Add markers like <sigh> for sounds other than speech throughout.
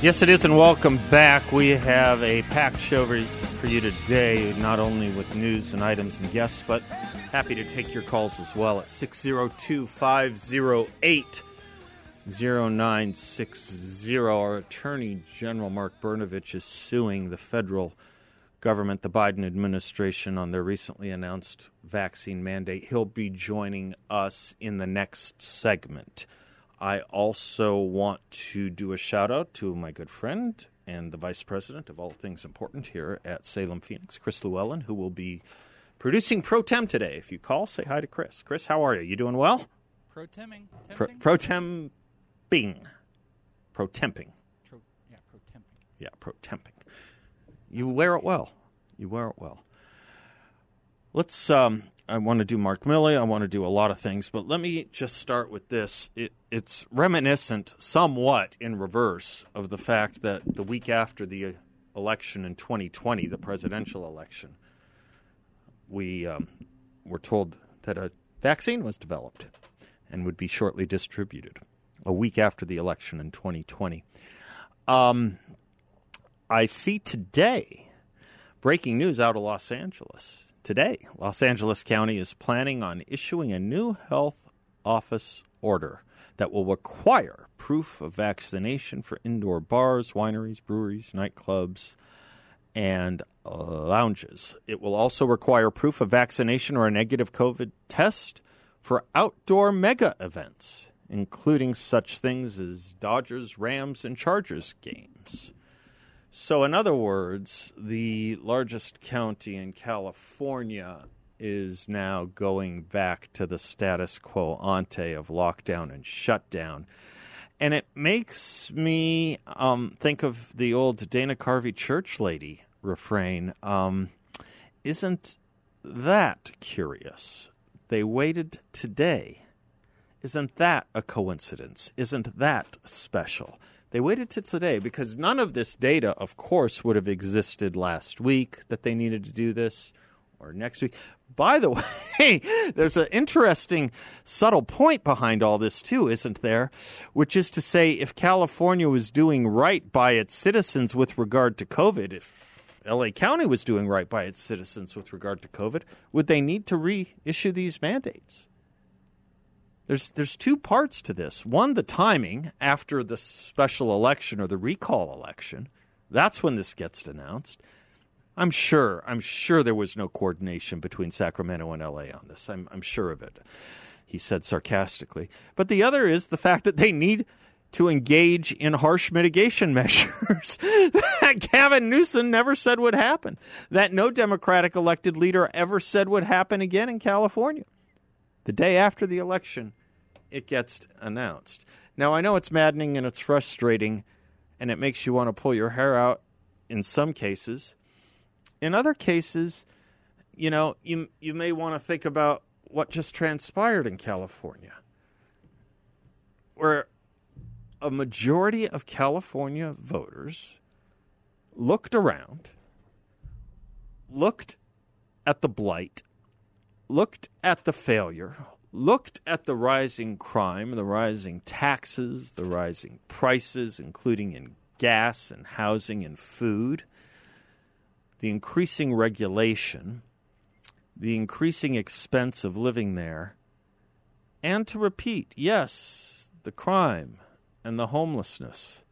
Yes, it is, and welcome back. We have a packed show for you today, not only with news and items and guests, but happy to take your calls as well at 602 508 0960. Our Attorney General Mark Brnovich is suing the federal government, the Biden administration, on their recently announced vaccine mandate. He'll be joining us in the next segment. I also want to do a shout out to my good friend and the vice president of all things important here at Salem Phoenix, Chris Llewellyn, who will be producing Pro Tem today. If you call, say hi to Chris. Chris, how are you? You doing well? Pro Temming. Pro, pro Temping. Pro Temping. yeah, Pro Temping. Yeah, Pro Temping. You wear it well. You wear it well. Let's um, I want to do Mark Milley. I want to do a lot of things, but let me just start with this. It, it's reminiscent, somewhat in reverse, of the fact that the week after the election in 2020, the presidential election, we um, were told that a vaccine was developed and would be shortly distributed. A week after the election in 2020. Um, I see today breaking news out of Los Angeles Today, Los Angeles County is planning on issuing a new health office order that will require proof of vaccination for indoor bars, wineries, breweries, nightclubs, and lounges. It will also require proof of vaccination or a negative COVID test for outdoor mega events, including such things as Dodgers, Rams, and Chargers games. So, in other words, the largest county in California is now going back to the status quo ante of lockdown and shutdown. And it makes me um, think of the old Dana Carvey church lady refrain. Um, isn't that curious? They waited today. Isn't that a coincidence? Isn't that special? They waited to today because none of this data, of course, would have existed last week that they needed to do this or next week. By the <laughs> way, there's an interesting, subtle point behind all this, too, isn't there? Which is to say, if California was doing right by its citizens with regard to COVID, if LA County was doing right by its citizens with regard to COVID, would they need to reissue these mandates? There's there's two parts to this. One, the timing after the special election or the recall election. That's when this gets announced. I'm sure. I'm sure there was no coordination between Sacramento and LA on this. I'm, I'm sure of it. He said sarcastically. But the other is the fact that they need to engage in harsh mitigation <laughs> measures that Gavin Newsom never said would happen, that no Democratic elected leader ever said would happen again in California. The day after the election, it gets announced. Now, I know it's maddening and it's frustrating, and it makes you want to pull your hair out in some cases. In other cases, you know, you, you may want to think about what just transpired in California, where a majority of California voters looked around, looked at the blight, looked at the failure, looked at the rising crime, the rising taxes, the rising prices, including in gas and housing and food, the increasing regulation, the increasing expense of living there, and to repeat, yes, the crime and the homelessness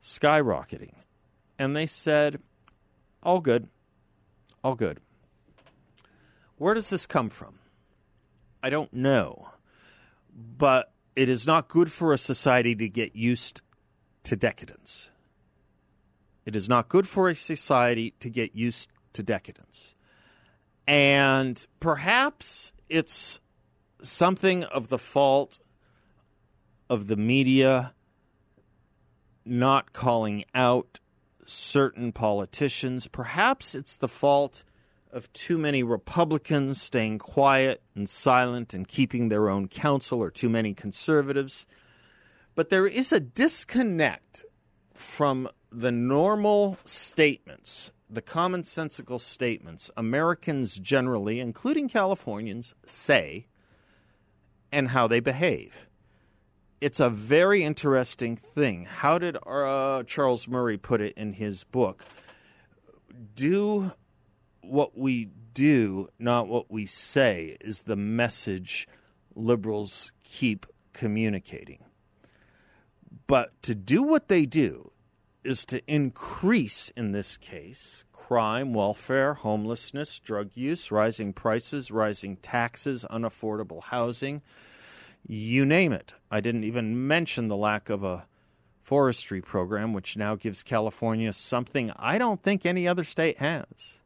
skyrocketing. And they said, all good, all good. Where does this come from? I don't know. But it is not good for a society to get used to decadence. It is not good for a society to get used to decadence. And perhaps it's something of the fault of the media not calling out certain politicians. Perhaps it's the fault of too many Republicans staying quiet and silent and keeping their own counsel, or too many conservatives. But there is a disconnect from the normal statements, the commonsensical statements Americans generally, including Californians, say and how they behave. It's a very interesting thing. How did uh, Charles Murray put it in his book? Do what we do, not what we say, is the message liberals keep communicating. But to do what they do is to increase, in this case, crime, welfare, homelessness, drug use, rising prices, rising taxes, unaffordable housing, you name it. I didn't even mention the lack of a forestry program, which now gives California something I don't think any other state has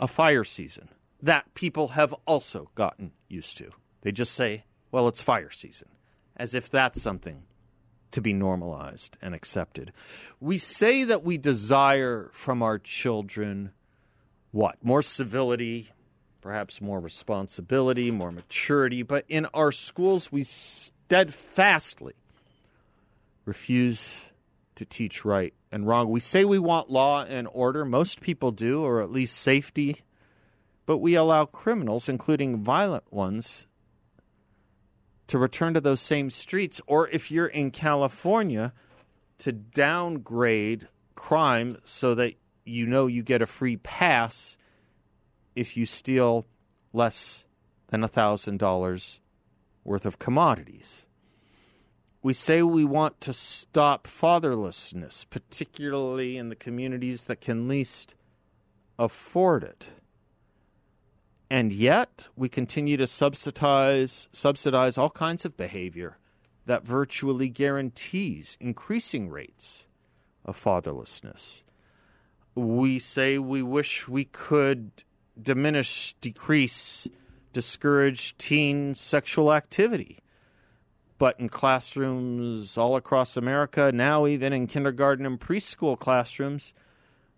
a fire season that people have also gotten used to. They just say, well, it's fire season, as if that's something to be normalized and accepted. We say that we desire from our children what? More civility, perhaps more responsibility, more maturity, but in our schools, we steadfastly refuse to teach right and wrong. We say we want law and order, most people do, or at least safety, but we allow criminals, including violent ones, to return to those same streets, or if you're in California, to downgrade crime so that you know you get a free pass if you steal less than $1,000 worth of commodities. We say we want to stop fatherlessness, particularly in the communities that can least afford it. And yet, we continue to subsidize, subsidize all kinds of behavior that virtually guarantees increasing rates of fatherlessness. We say we wish we could diminish, decrease, discourage teen sexual activity. But in classrooms all across America, now even in kindergarten and preschool classrooms,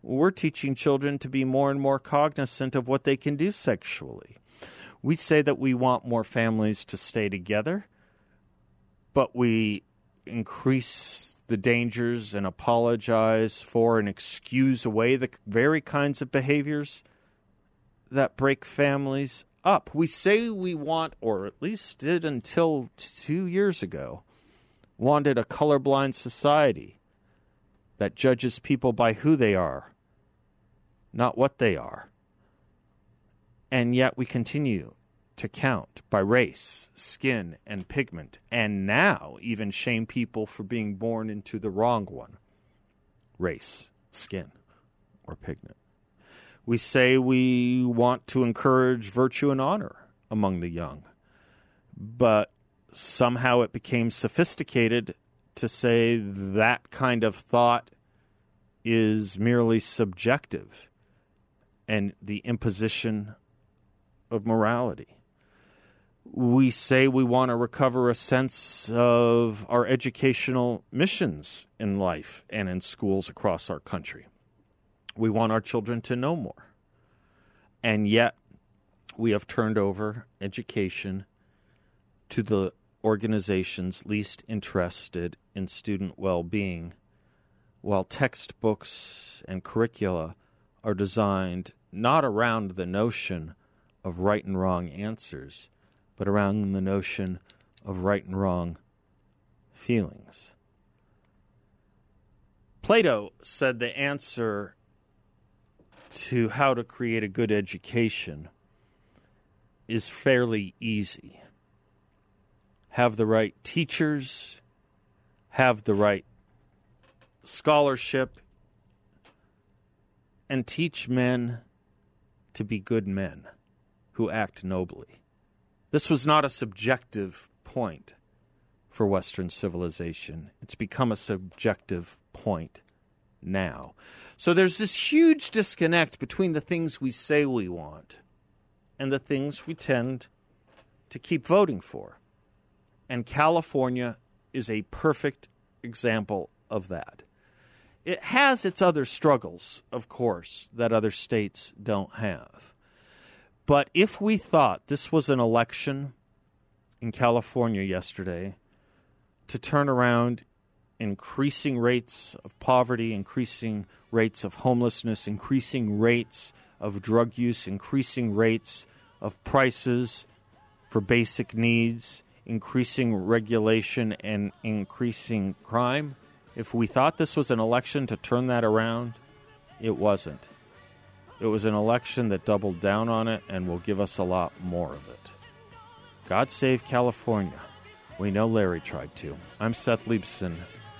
we're teaching children to be more and more cognizant of what they can do sexually. We say that we want more families to stay together, but we increase the dangers and apologize for and excuse away the very kinds of behaviors that break families up. We say we want, or at least did until two years ago, wanted a colorblind society that judges people by who they are not what they are. And yet we continue to count by race, skin, and pigment, and now even shame people for being born into the wrong one race, skin, or pigment. We say we want to encourage virtue and honor among the young, but somehow it became sophisticated to say that kind of thought is merely subjective and the imposition of morality. We say we want to recover a sense of our educational missions in life and in schools across our country. We want our children to know more. And yet, we have turned over education to the organizations least interested in student well being, while textbooks and curricula are designed not around the notion of right and wrong answers, but around the notion of right and wrong feelings. Plato said the answer to how to create a good education is fairly easy. Have the right teachers, have the right scholarship, and teach men to be good men who act nobly. This was not a subjective point for Western civilization. It's become a subjective point now. So there's this huge disconnect between the things we say we want and the things we tend to keep voting for. And California is a perfect example of that. It has its other struggles, of course, that other states don't have. But if we thought this was an election in California yesterday to turn around increasing rates of poverty, increasing rates of homelessness, increasing rates of drug use, increasing rates of prices for basic needs, increasing regulation, and increasing crime. If we thought this was an election to turn that around, it wasn't. It was an election that doubled down on it and will give us a lot more of it. God save California. We know Larry tried to. I'm Seth Leibsohn.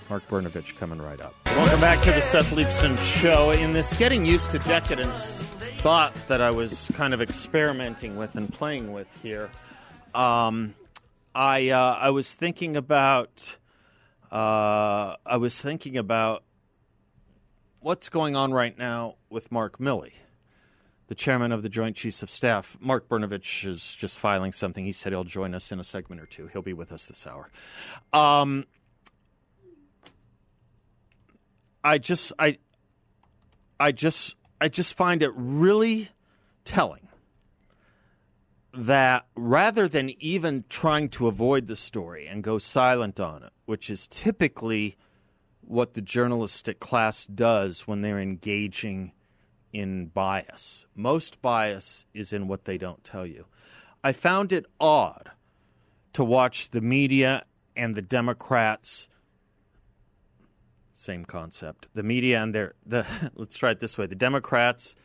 Mark Brnovich coming right up. Welcome back to the Seth Leibsohn Show. In this getting used to decadence thought that I was kind of experimenting with and playing with here, um, I uh, I was thinking about uh, I was thinking about what's going on right now with Mark Milley, the chairman of the Joint Chiefs of Staff. Mark Brnovich is just filing something. He said he'll join us in a segment or two. He'll be with us this hour. Um, I just I I just I just find it really telling that rather than even trying to avoid the story and go silent on it, which is typically what the journalistic class does when they're engaging in bias. Most bias is in what they don't tell you. I found it odd to watch the media and the Democrats same concept. The media and their the <laughs> let's try it this way: the Democrats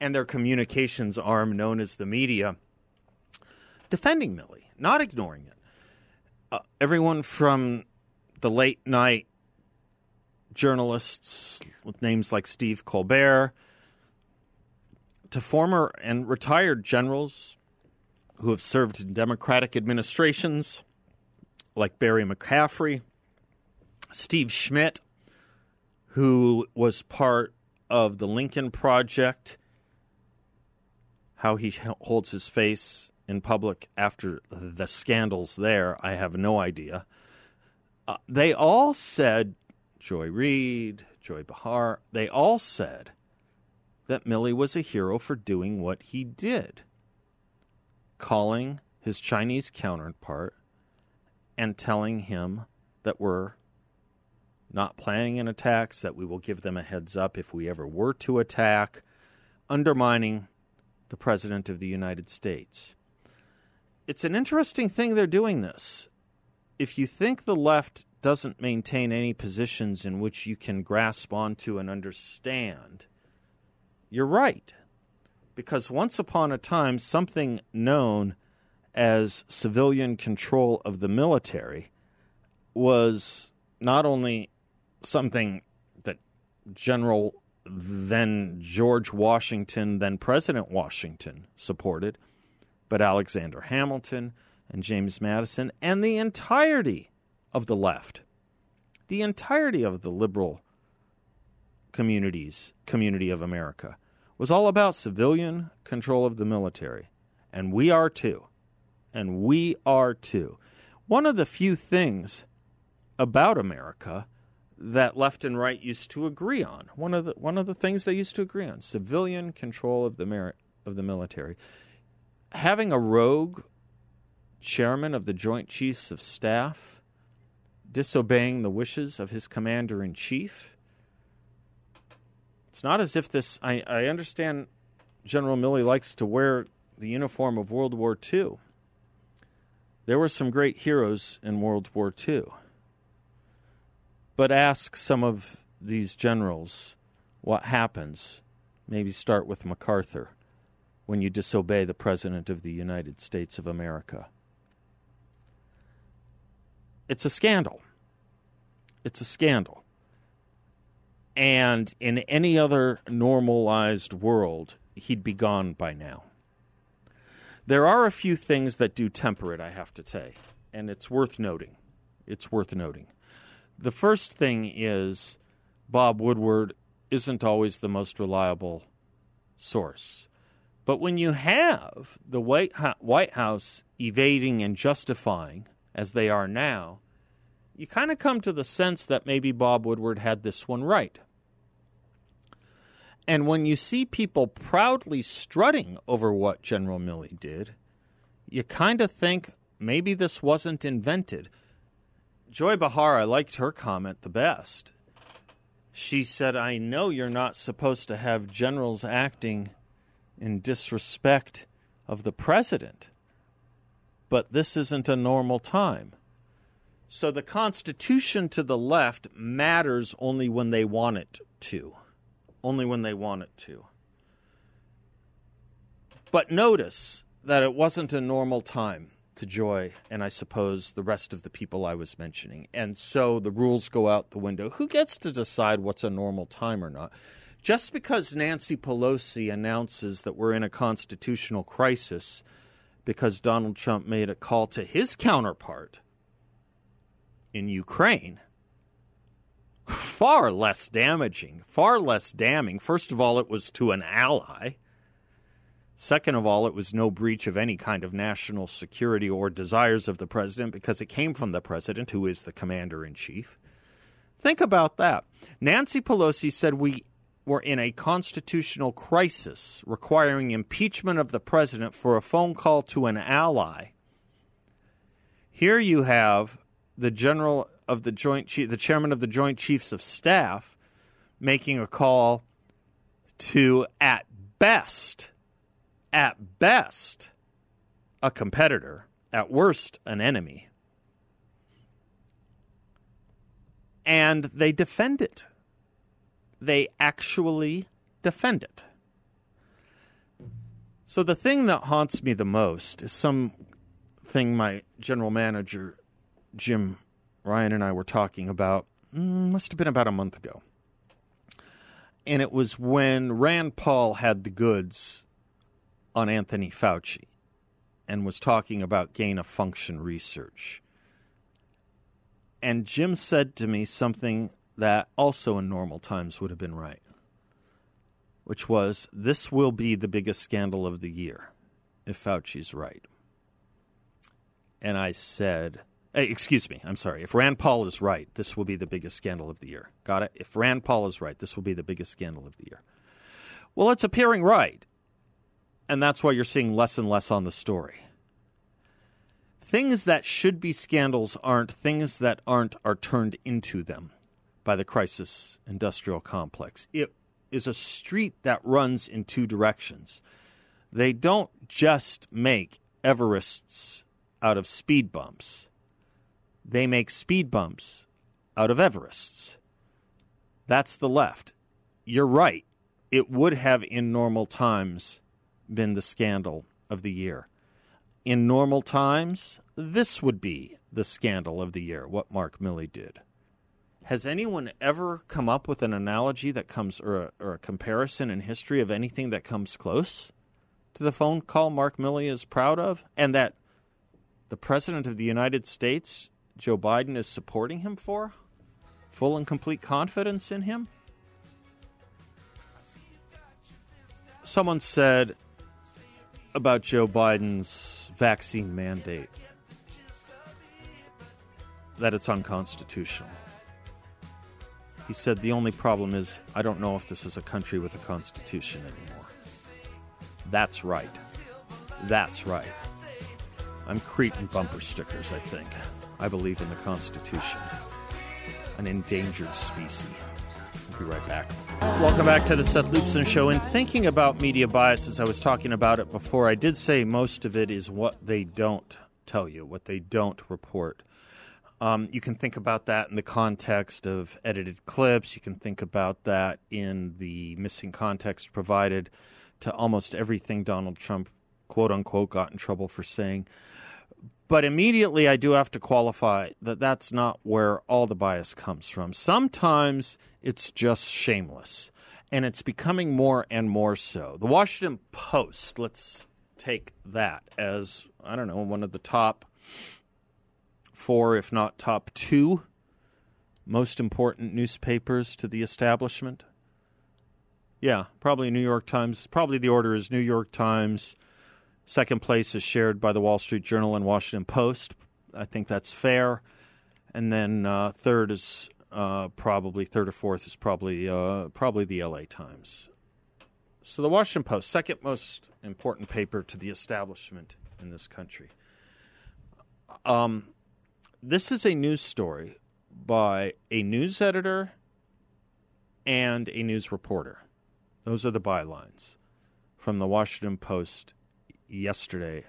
and their communications arm, known as the media, defending Milley, not ignoring it. Uh, everyone from the late night journalists with names like Steve Colbert to former and retired generals who have served in Democratic administrations like Barry McCaffrey, Steve Schmidt, who was part of the Lincoln Project, how he holds his face in public after the scandals there, I have no idea. Uh, they all said, Joy Reid, Joy Behar, they all said that Milley was a hero for doing what he did, calling his Chinese counterpart and telling him that we're not planning an attacks, that we will give them a heads up if we ever were to attack, undermining the President of the United States. It's an interesting thing they're doing this. If you think the left doesn't maintain any positions in which you can grasp onto and understand, you're right. Because once upon a time, something known as civilian control of the military was not only something that General then George Washington, then President Washington supported, but Alexander Hamilton and James Madison and the entirety of the left, the entirety of the liberal communities, community of America, was all about civilian control of the military. And we are too. And we are too. One of the few things about America that left and right used to agree on. One of the one of the things they used to agree on: civilian control of the merit of the military. Having a rogue chairman of the Joint Chiefs of Staff disobeying the wishes of his commander in chief. It's not as if this. I, I understand General Milley likes to wear the uniform of World War II. There were some great heroes in World War II. But ask some of these generals what happens. Maybe start with MacArthur when you disobey the President of the United States of America. It's a scandal. It's a scandal. And in any other normalized world, he'd be gone by now. There are a few things that do temper it, I have to say, and it's worth noting. It's worth noting. The first thing is Bob Woodward isn't always the most reliable source. But when you have the White House evading and justifying, as they are now, you kind of come to the sense that maybe Bob Woodward had this one right. And when you see people proudly strutting over what General Milley did, you kind of think maybe this wasn't invented. Joy Behar, I liked her comment the best. She said, I know you're not supposed to have generals acting in disrespect of the president, but this isn't a normal time. So the Constitution to the left matters only when they want it to. Only when they want it to. But notice that it wasn't a normal time to Joy and I suppose the rest of the people I was mentioning. And so the rules go out the window. Who gets to decide what's a normal time or not? Just because Nancy Pelosi announces that we're in a constitutional crisis because Donald Trump made a call to his counterpart in Ukraine, far less damaging, far less damning. First of all, it was to an ally. Second of all, it was no breach of any kind of national security or desires of the president because it came from the president, who is the commander in chief. Think about that. Nancy Pelosi said we were in a constitutional crisis requiring impeachment of the president for a phone call to an ally. Here you have the general of the joint chief, the chairman of the Joint Chiefs of Staff, making a call to at best at best, a competitor, at worst, an enemy. And they defend it. They actually defend it. So the thing that haunts me the most is something my general manager, Jim Ryan, and I were talking about, mm, must have been about a month ago. And it was when Rand Paul had the goods on Anthony Fauci and was talking about gain of function research. And Jim said to me something that also in normal times would have been right, which was this will be the biggest scandal of the year if Fauci's right. And I said, hey, excuse me, I'm sorry. If Rand Paul is right, this will be the biggest scandal of the year. Got it? If Rand Paul is right, this will be the biggest scandal of the year. Well, it's appearing right and that's why you're seeing less and less on the story. Things that should be scandals aren't, things that aren't are turned into them by the crisis industrial complex. It is a street that runs in two directions. They don't just make Everests out of speed bumps, they make speed bumps out of Everests. That's the left. You're right. It would have in normal times been the scandal of the year. In normal times, this would be the scandal of the year, what Mark Milley did. Has anyone ever come up with an analogy that comes, or a, or a comparison in history of anything that comes close to the phone call Mark Milley is proud of? And that the President of the United States, Joe Biden, is supporting him for? Full and complete confidence in him? Someone said about Joe Biden's vaccine mandate that it's unconstitutional. He said the only problem is I don't know if this is a country with a constitution anymore. That's right. That's right. I'm creating bumper stickers, I think. I believe in the Constitution. An endangered species. Be right back. Welcome back to the Seth Leibsohn Show. In thinking about media biases, I was talking about it before. I did say most of it is what they don't tell you, what they don't report. Um, you can think about that in the context of edited clips. You can think about that in the missing context provided to almost everything Donald Trump, quote unquote, got in trouble for saying. But immediately, I do have to qualify that that's not where all the bias comes from. Sometimes it's just shameless, and it's becoming more and more so. The Washington Post, let's take that as, I don't know, one of the top four, if not top two, most important newspapers to the establishment. Yeah, probably New York Times. Probably the order is New York Times, Second place is shared by the Wall Street Journal and Washington Post. I think that's fair. and then uh, third is uh, probably third or fourth is probably uh, probably the L.A. Times. So the Washington Post, second most important paper to the establishment in this country. Um, this is a news story by a news editor and a news reporter. Those are the bylines from the Washington Post yesterday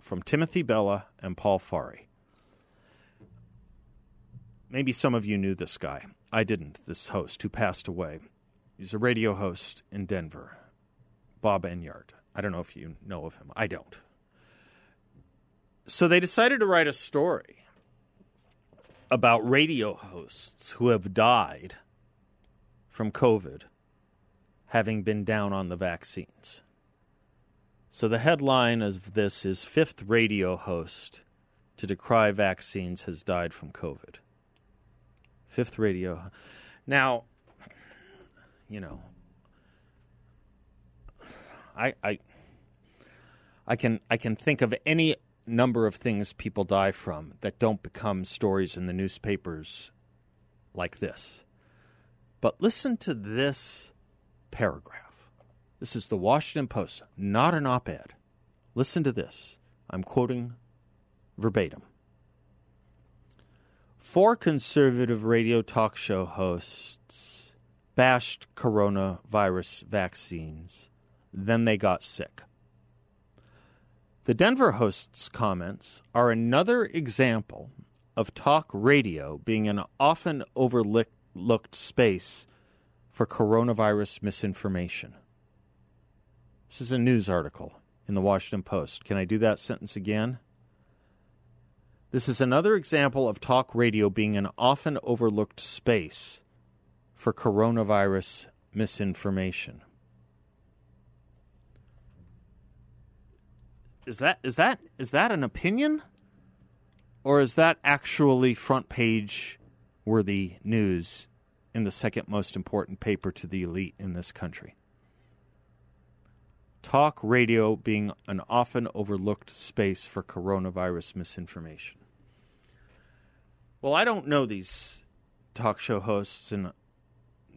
from Timothy Bella and Paul Farhi. Maybe some of you knew this guy. I didn't, this host who passed away. He's a radio host in Denver, Bob Enyart. I don't know if you know of him. I don't. So they decided to write a story about radio hosts who have died from COVID having been down on the vaccines. So the headline of this is Fifth radio host to decry vaccines has died from COVID. Fifth radio. Now, you know, I I I can I can think of any number of things people die from that don't become stories in the newspapers like this. But listen to this paragraph. This is the Washington Post, not an op ed. Listen to this. I'm quoting verbatim. Four conservative radio talk show hosts bashed coronavirus vaccines, then they got sick. The Denver host's comments are another example of talk radio being an often overlooked space for coronavirus misinformation. This is a news article in the Washington Post. Can I do that sentence again? This is another example of talk radio being an often overlooked space for coronavirus misinformation. Is that is that is that an opinion? Or is that actually front page worthy news in the second most important paper to the elite in this country? Talk radio being an often overlooked space for coronavirus misinformation. Well, I don't know these talk show hosts, and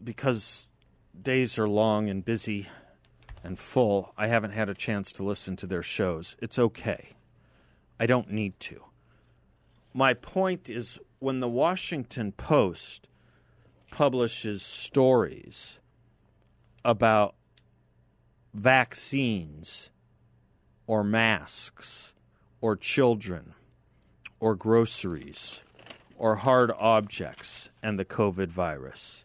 because days are long and busy and full, I haven't had a chance to listen to their shows. It's okay. I don't need to. My point is when the Washington Post publishes stories about vaccines or masks or children or groceries or hard objects and the COVID virus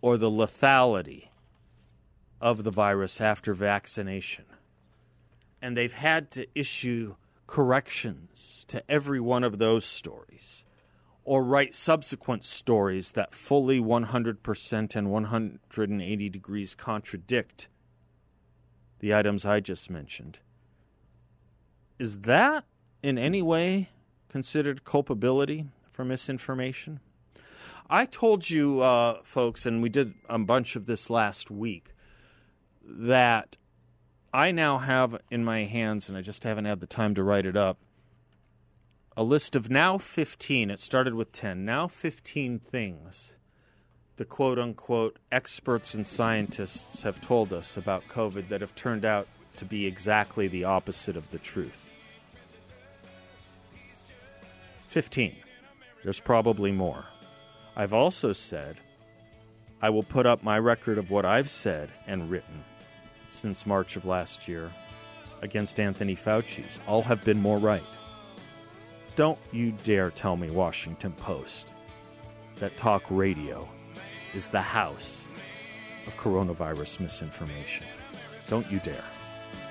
or the lethality of the virus after vaccination. And they've had to issue corrections to every one of those stories or write subsequent stories that fully 100% and 180 degrees contradict the items I just mentioned. Is that in any way considered culpability for misinformation? I told you, uh, folks, and we did a bunch of this last week, that I now have in my hands, and I just haven't had the time to write it up, a list of now 15. It started with 10. Now 15 things the quote unquote experts and scientists have told us about COVID that have turned out to be exactly the opposite of the truth. 15. There's probably more. I've also said I will put up my record of what I've said and written since March of last year against Anthony Fauci's. All have been more right. Don't you dare tell me, Washington Post, that talk radio is the house of coronavirus misinformation. Don't you dare.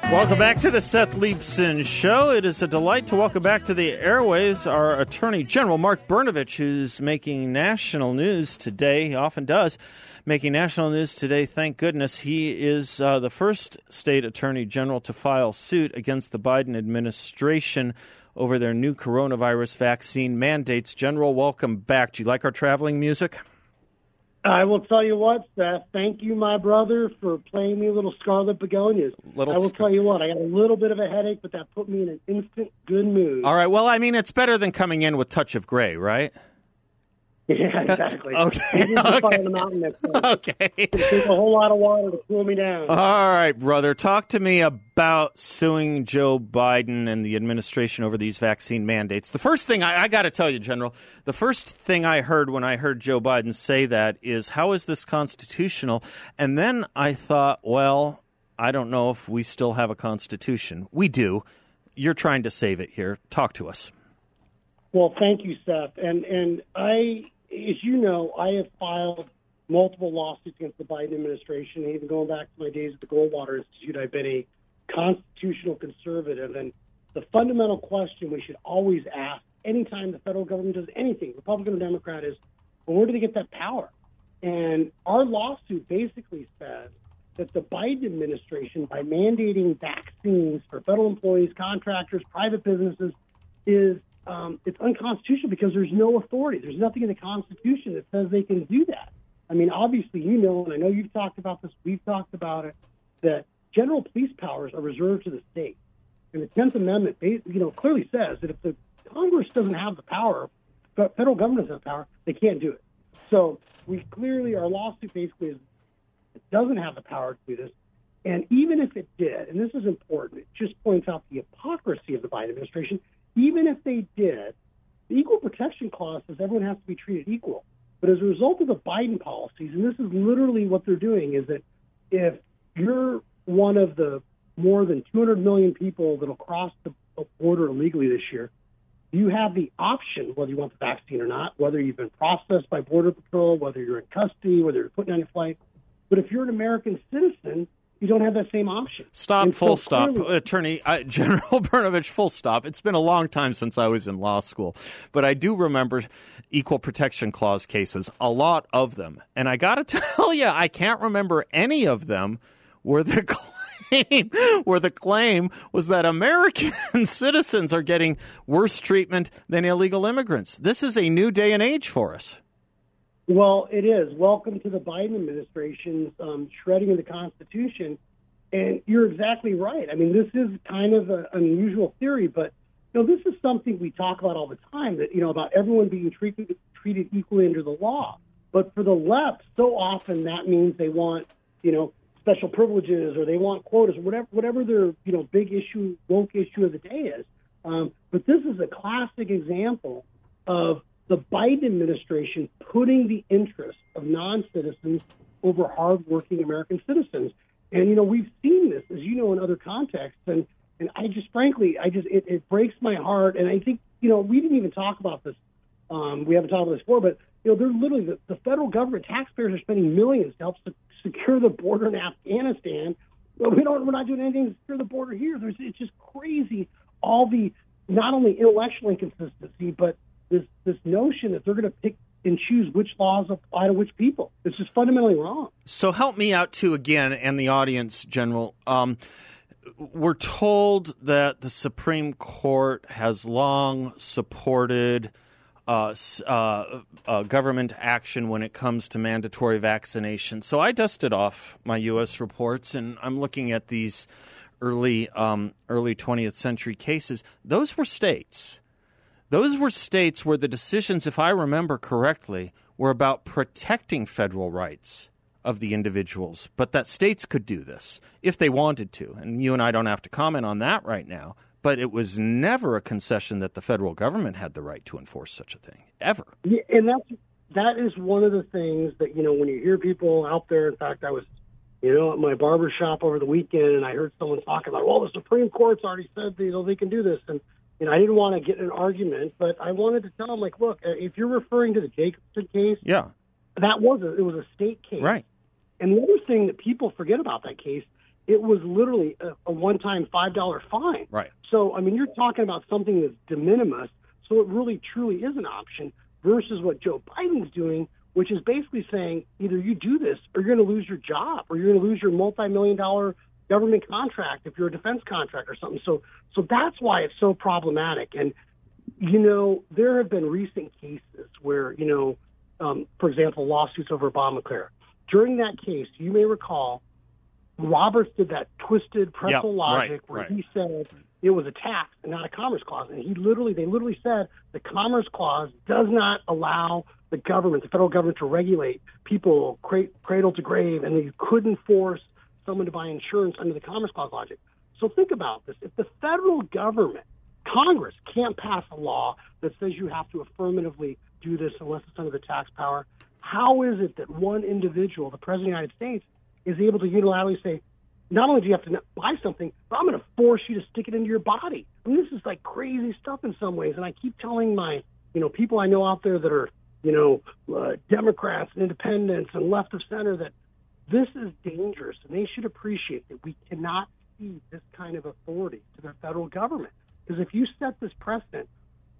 Welcome back to the Seth Leibsohn Show. It is a delight to welcome back to the airways our Attorney General, Mark Brnovich, who's making national news today. He often does. Making national news today, thank goodness. He is uh, the first state attorney general to file suit against the Biden administration over their new coronavirus vaccine mandates. General, welcome back. Do you like our traveling music? I will tell you what, Seth. Thank you, my brother, for playing me little Scarlet Begonias. Little I will sc- tell you what. I got a little bit of a headache, but that put me in an instant good mood. All right. Well, I mean, it's better than coming in with touch of gray, right? <laughs> Yeah, exactly. <laughs> Okay, okay. fire on the mountain next time. <laughs> Okay. It takes a whole lot of water to cool me down. All right, brother. Talk to me about suing Joe Biden and the administration over these vaccine mandates. The first thing I, I got to tell you, General, the first thing I heard when I heard Joe Biden say that is, how is this constitutional? And then I thought, well, I don't know if we still have a constitution. We do. You're trying to save it here. Talk to us. Well, thank you, Seth. And and I, as you know, I have filed multiple lawsuits against the Biden administration. Even going back to my days at the Goldwater Institute, I've been a constitutional conservative. And the fundamental question we should always ask anytime the federal government does anything, Republican or Democrat, is well, where do they get that power? And our lawsuit basically says that the Biden administration, by mandating vaccines for federal employees, contractors, private businesses, is um, it's unconstitutional because there's no authority. There's nothing in the Constitution that says they can do that. I mean, obviously, you know, and I know you've talked about this. We've talked about it. That general police powers are reserved to the state, and the Tenth Amendment, you know, clearly says that if the Congress doesn't have the power, the federal government doesn't have power, they can't do it. So we clearly, our lawsuit basically is it doesn't have the power to do this. And even if it did, and this is important, it just points out the hypocrisy of the Biden administration. Even if they did, the Equal Protection Clause says everyone has to be treated equal. But as a result of the Biden policies, and this is literally what they're doing, is that if you're one of the more than 200 million people that'll cross the border illegally this year, you have the option whether you want the vaccine or not, whether you've been processed by Border Patrol, whether you're in custody, whether you're put on your flight. But if you're an American citizen, you don't have that same option. Stop, And so full stop. clearly- Attorney uh, <laughs> General Brnovich, full stop. It's been a long time since I was in law school, but I do remember equal protection clause cases, a lot of them. And I got to <laughs> tell you, I can't remember any of them where the <laughs> claim where the claim was that American citizens are getting worse treatment than illegal immigrants. This is a new day and age for us. Well, it is. Welcome to the Biden administration's um, shredding of the Constitution. And you're exactly right. I mean, this is kind of an unusual theory, but you know, this is something we talk about all the time. That you know about everyone being treated treated equally under the law. But for the left, so often that means they want you know special privileges or they want quotas or whatever whatever their you know big issue woke issue of the day is. Um, but this is a classic example of the Biden administration putting the interests of non-citizens over hardworking American citizens. And you know we've seen this, as you know, in other contexts. And and I just frankly, I just it, it breaks my heart. And I think you know we didn't even talk about this. Um, we haven't talked about this before, but you know they're literally the, the federal government taxpayers are spending millions to help se- secure the border in Afghanistan. But we don't. We're not doing anything to secure the border here. There's it's just crazy. All the not only intellectual inconsistency, but this this notion that they're going to pick and choose which laws apply to which people. It's just fundamentally wrong. So help me out too again, and the audience, General. Um, we're told that the Supreme Court has long supported uh, uh, uh, government action when it comes to mandatory vaccination. So I dusted off my U.S. reports, and I'm looking at these early um, early 20th century cases. Those were states. Those were states where the decisions, if I remember correctly, were about protecting federal rights of the individuals, but that states could do this if they wanted to. And you and I don't have to comment on that right now, but it was never a concession that the federal government had the right to enforce such a thing, ever. Yeah, and that's that is one of the things that you know when you hear people out there. In fact, I was you know at my barber shop over the weekend, and I heard someone talking about, well, the Supreme Court's already said you know they can do this, and know I didn't want to get in an argument, but I wanted to tell him, like, look, uh, if you're referring to the Jacobson case, Yeah, that was a, it was a state case, right. And the other thing that people forget about that case, it was literally a, a one-time five dollar fine. Right. So I mean, you're talking about something that's de minimis. So it really truly is an option versus what Joe Biden's doing, which is basically saying either you do this or you're going to lose your job or you're going to lose your multi-million dollar government contract if you're a defense contractor or something. So so that's why it's so problematic. And you know, there have been recent cases where you know um, for example, lawsuits over Obamacare. During that case, you may recall Roberts did that twisted pretzel Yep, logic right, where right. he said it was a tax and not a commerce clause. And he literally, they literally said the commerce clause does not allow the government, the federal government, to regulate people cradle to grave, and you couldn't force someone to buy insurance under the commerce clause logic. So think about this: if the federal government, Congress, can't pass a law that says you have to affirmatively do this unless it's under the tax power, how is it that one individual, the president of the United States, is able to unilaterally say, not only do you have to buy something, but I'm going to force you to stick it into your body. I mean, this is like crazy stuff in some ways. And I keep telling my, you know, people I know out there that are, you know, uh, Democrats and independents and left of center that this is dangerous, and they should appreciate that we cannot cede this kind of authority to the federal government. Because if you set this precedent,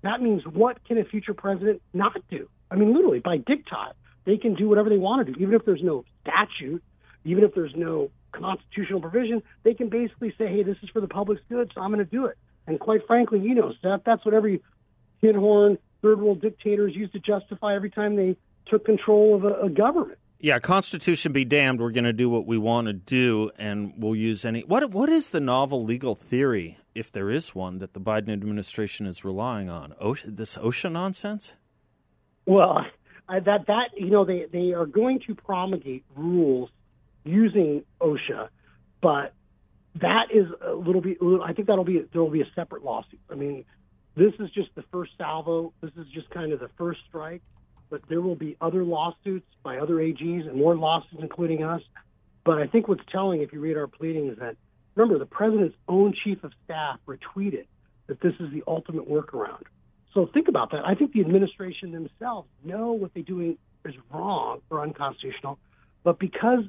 that means what can a future president not do? I mean, literally, by diktat, they can do whatever they want to do, even if there's no statute, even if there's no constitutional provision. They can basically say, "Hey, this is for the public's good, so I'm going to do it." And quite frankly, you know, Seth, that's what every tin horn third world dictators used to justify every time they took control of a, a government. Yeah, Constitution be damned. We're going to do what we want to do, and we'll use any. What What is the novel legal theory, if there is one, that the Biden administration is relying on? OSHA, this OSHA nonsense? Well, I, that that you know they they are going to promulgate rules using OSHA, but that is a little bit. I think that'll be there will be a separate lawsuit. I mean, this is just the first salvo. This is just kind of the first strike, but there will be other lawsuits by other AGs and more lawsuits, including us. But I think what's telling, if you read our pleading, is that remember the president's own chief of staff retweeted that this is the ultimate workaround. So think about that. I think the administration themselves know what they're doing is wrong or unconstitutional, but because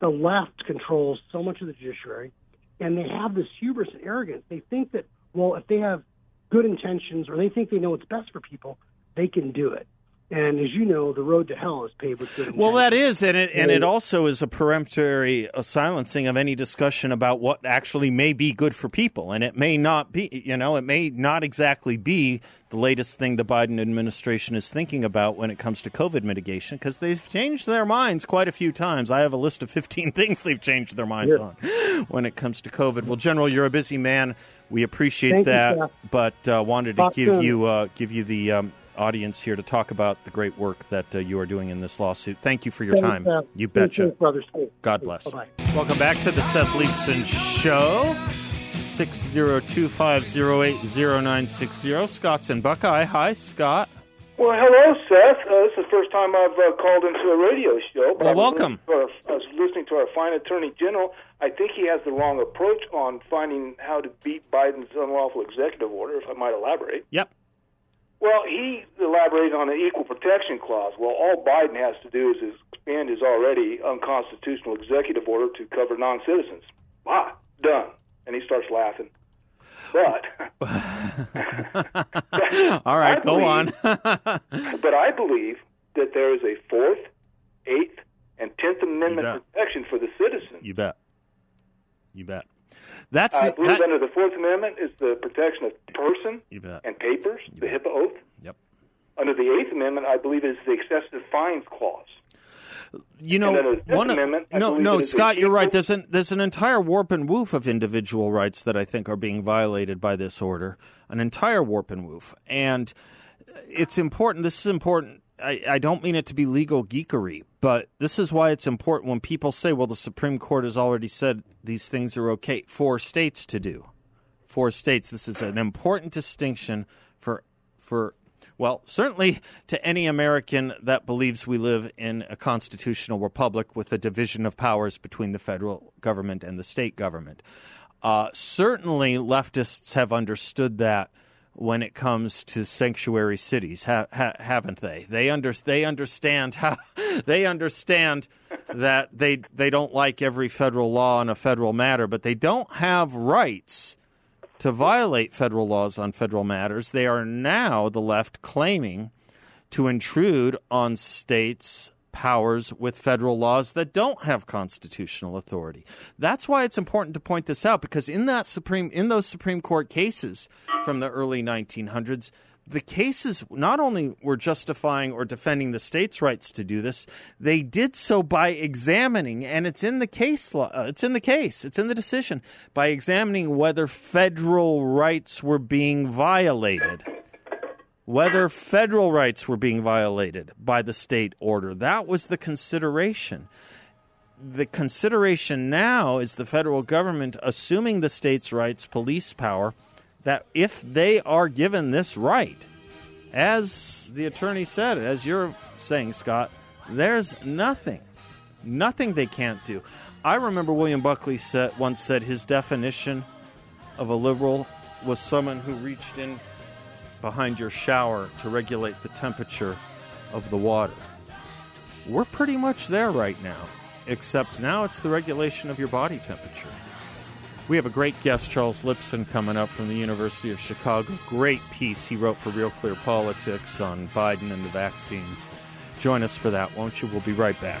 the left controls so much of the judiciary and they have this hubris and arrogance, they think that, well, if they have good intentions or they think they know what's best for people, they can do it. And as you know, the road to hell is paved with good intentions. Well, that is, and it and it also is a peremptory silencing of any discussion about what actually may be good for people, and it may not be. You know, it may not exactly be the latest thing the Biden administration is thinking about when it comes to COVID mitigation, because they've changed their minds quite a few times. I have a list of fifteen <laughs> things they've changed their minds Yeah. on when it comes to COVID. Well, General, you're a busy man. We appreciate Thank that, Seth. but uh, wanted to Talk give soon. you uh, give you the um, audience here to talk about the great work that uh, you are doing in this lawsuit. Thank you for your Thanks, time. Seth. You betcha. safe, brothers. God bless. Bye-bye. Welcome back to the Seth Leibsohn Show. 602-508-0960. Scott's in Buckeye. Hi, Scott. Well, hello, Seth. Uh, this is the first time I've uh, called into a radio show. but Well, I was welcome. listening our- I was listening to our fine Attorney General. I think he has the wrong approach on finding how to beat Biden's unlawful executive order, if I might elaborate. Yep. Well, he elaborated on the equal protection clause. Well, all Biden has to do is expand his already unconstitutional executive order to cover non citizens. Ah, done. And he starts laughing. But <laughs> All right, I go on. <laughs> but I believe that there is a fourth, eighth, and tenth Amendment protection for the citizen. you bet. You bet. That's I the, believe that- under the Fourth Amendment is the protection of person and papers, the bet. HIPAA oath. Yep. Under the Eighth Amendment, I believe is the excessive fines clause. You know, And then the Fifth one Amendment, I no, no, it is a Scott, you're right. There's an there's an entire warp and woof of individual rights that I think are being violated by this order. An entire warp and woof, and it's important. This is important. I, I don't mean it to be legal geekery, but this is why it's important when people say, "Well, the Supreme Court has already said these things are okay for states to do." For states, this is an important distinction for for well, certainly to any American that believes we live in a constitutional republic with a division of powers between the federal government and the state government. Uh, certainly, leftists have understood that when it comes to sanctuary cities, ha- ha- haven't they? They under- they understand how <laughs> they understand that they they don't like every federal law on a federal matter, but they don't have rights to violate federal laws on federal matters. They are now, the left, claiming to intrude on states' powers with federal laws that don't have constitutional authority. That's why it's important to point this out because in that Supreme in those Supreme Court cases from the early 1900s, the cases not only were justifying or defending the states' rights to do this, they did so by examining, and it's in the case. Uh, it's in the case. It's in the decision by examining whether federal rights were being violated. Whether federal rights were being violated by the state order. That was the consideration. The consideration now is the federal government assuming the states' rights, police power, that if they are given this right, as the attorney said, as you're saying, Scott, there's nothing, nothing they can't do. I remember William Buckley said, once said his definition of a liberal was someone who reached in behind your shower to regulate the temperature of the water. We're pretty much there right now, except now it's the regulation of your body temperature. We have a great guest, Charles Lipson, coming up from the University of Chicago. Great piece he wrote for Real Clear Politics on Biden and the vaccines. Join us for that, won't you? We'll be right back.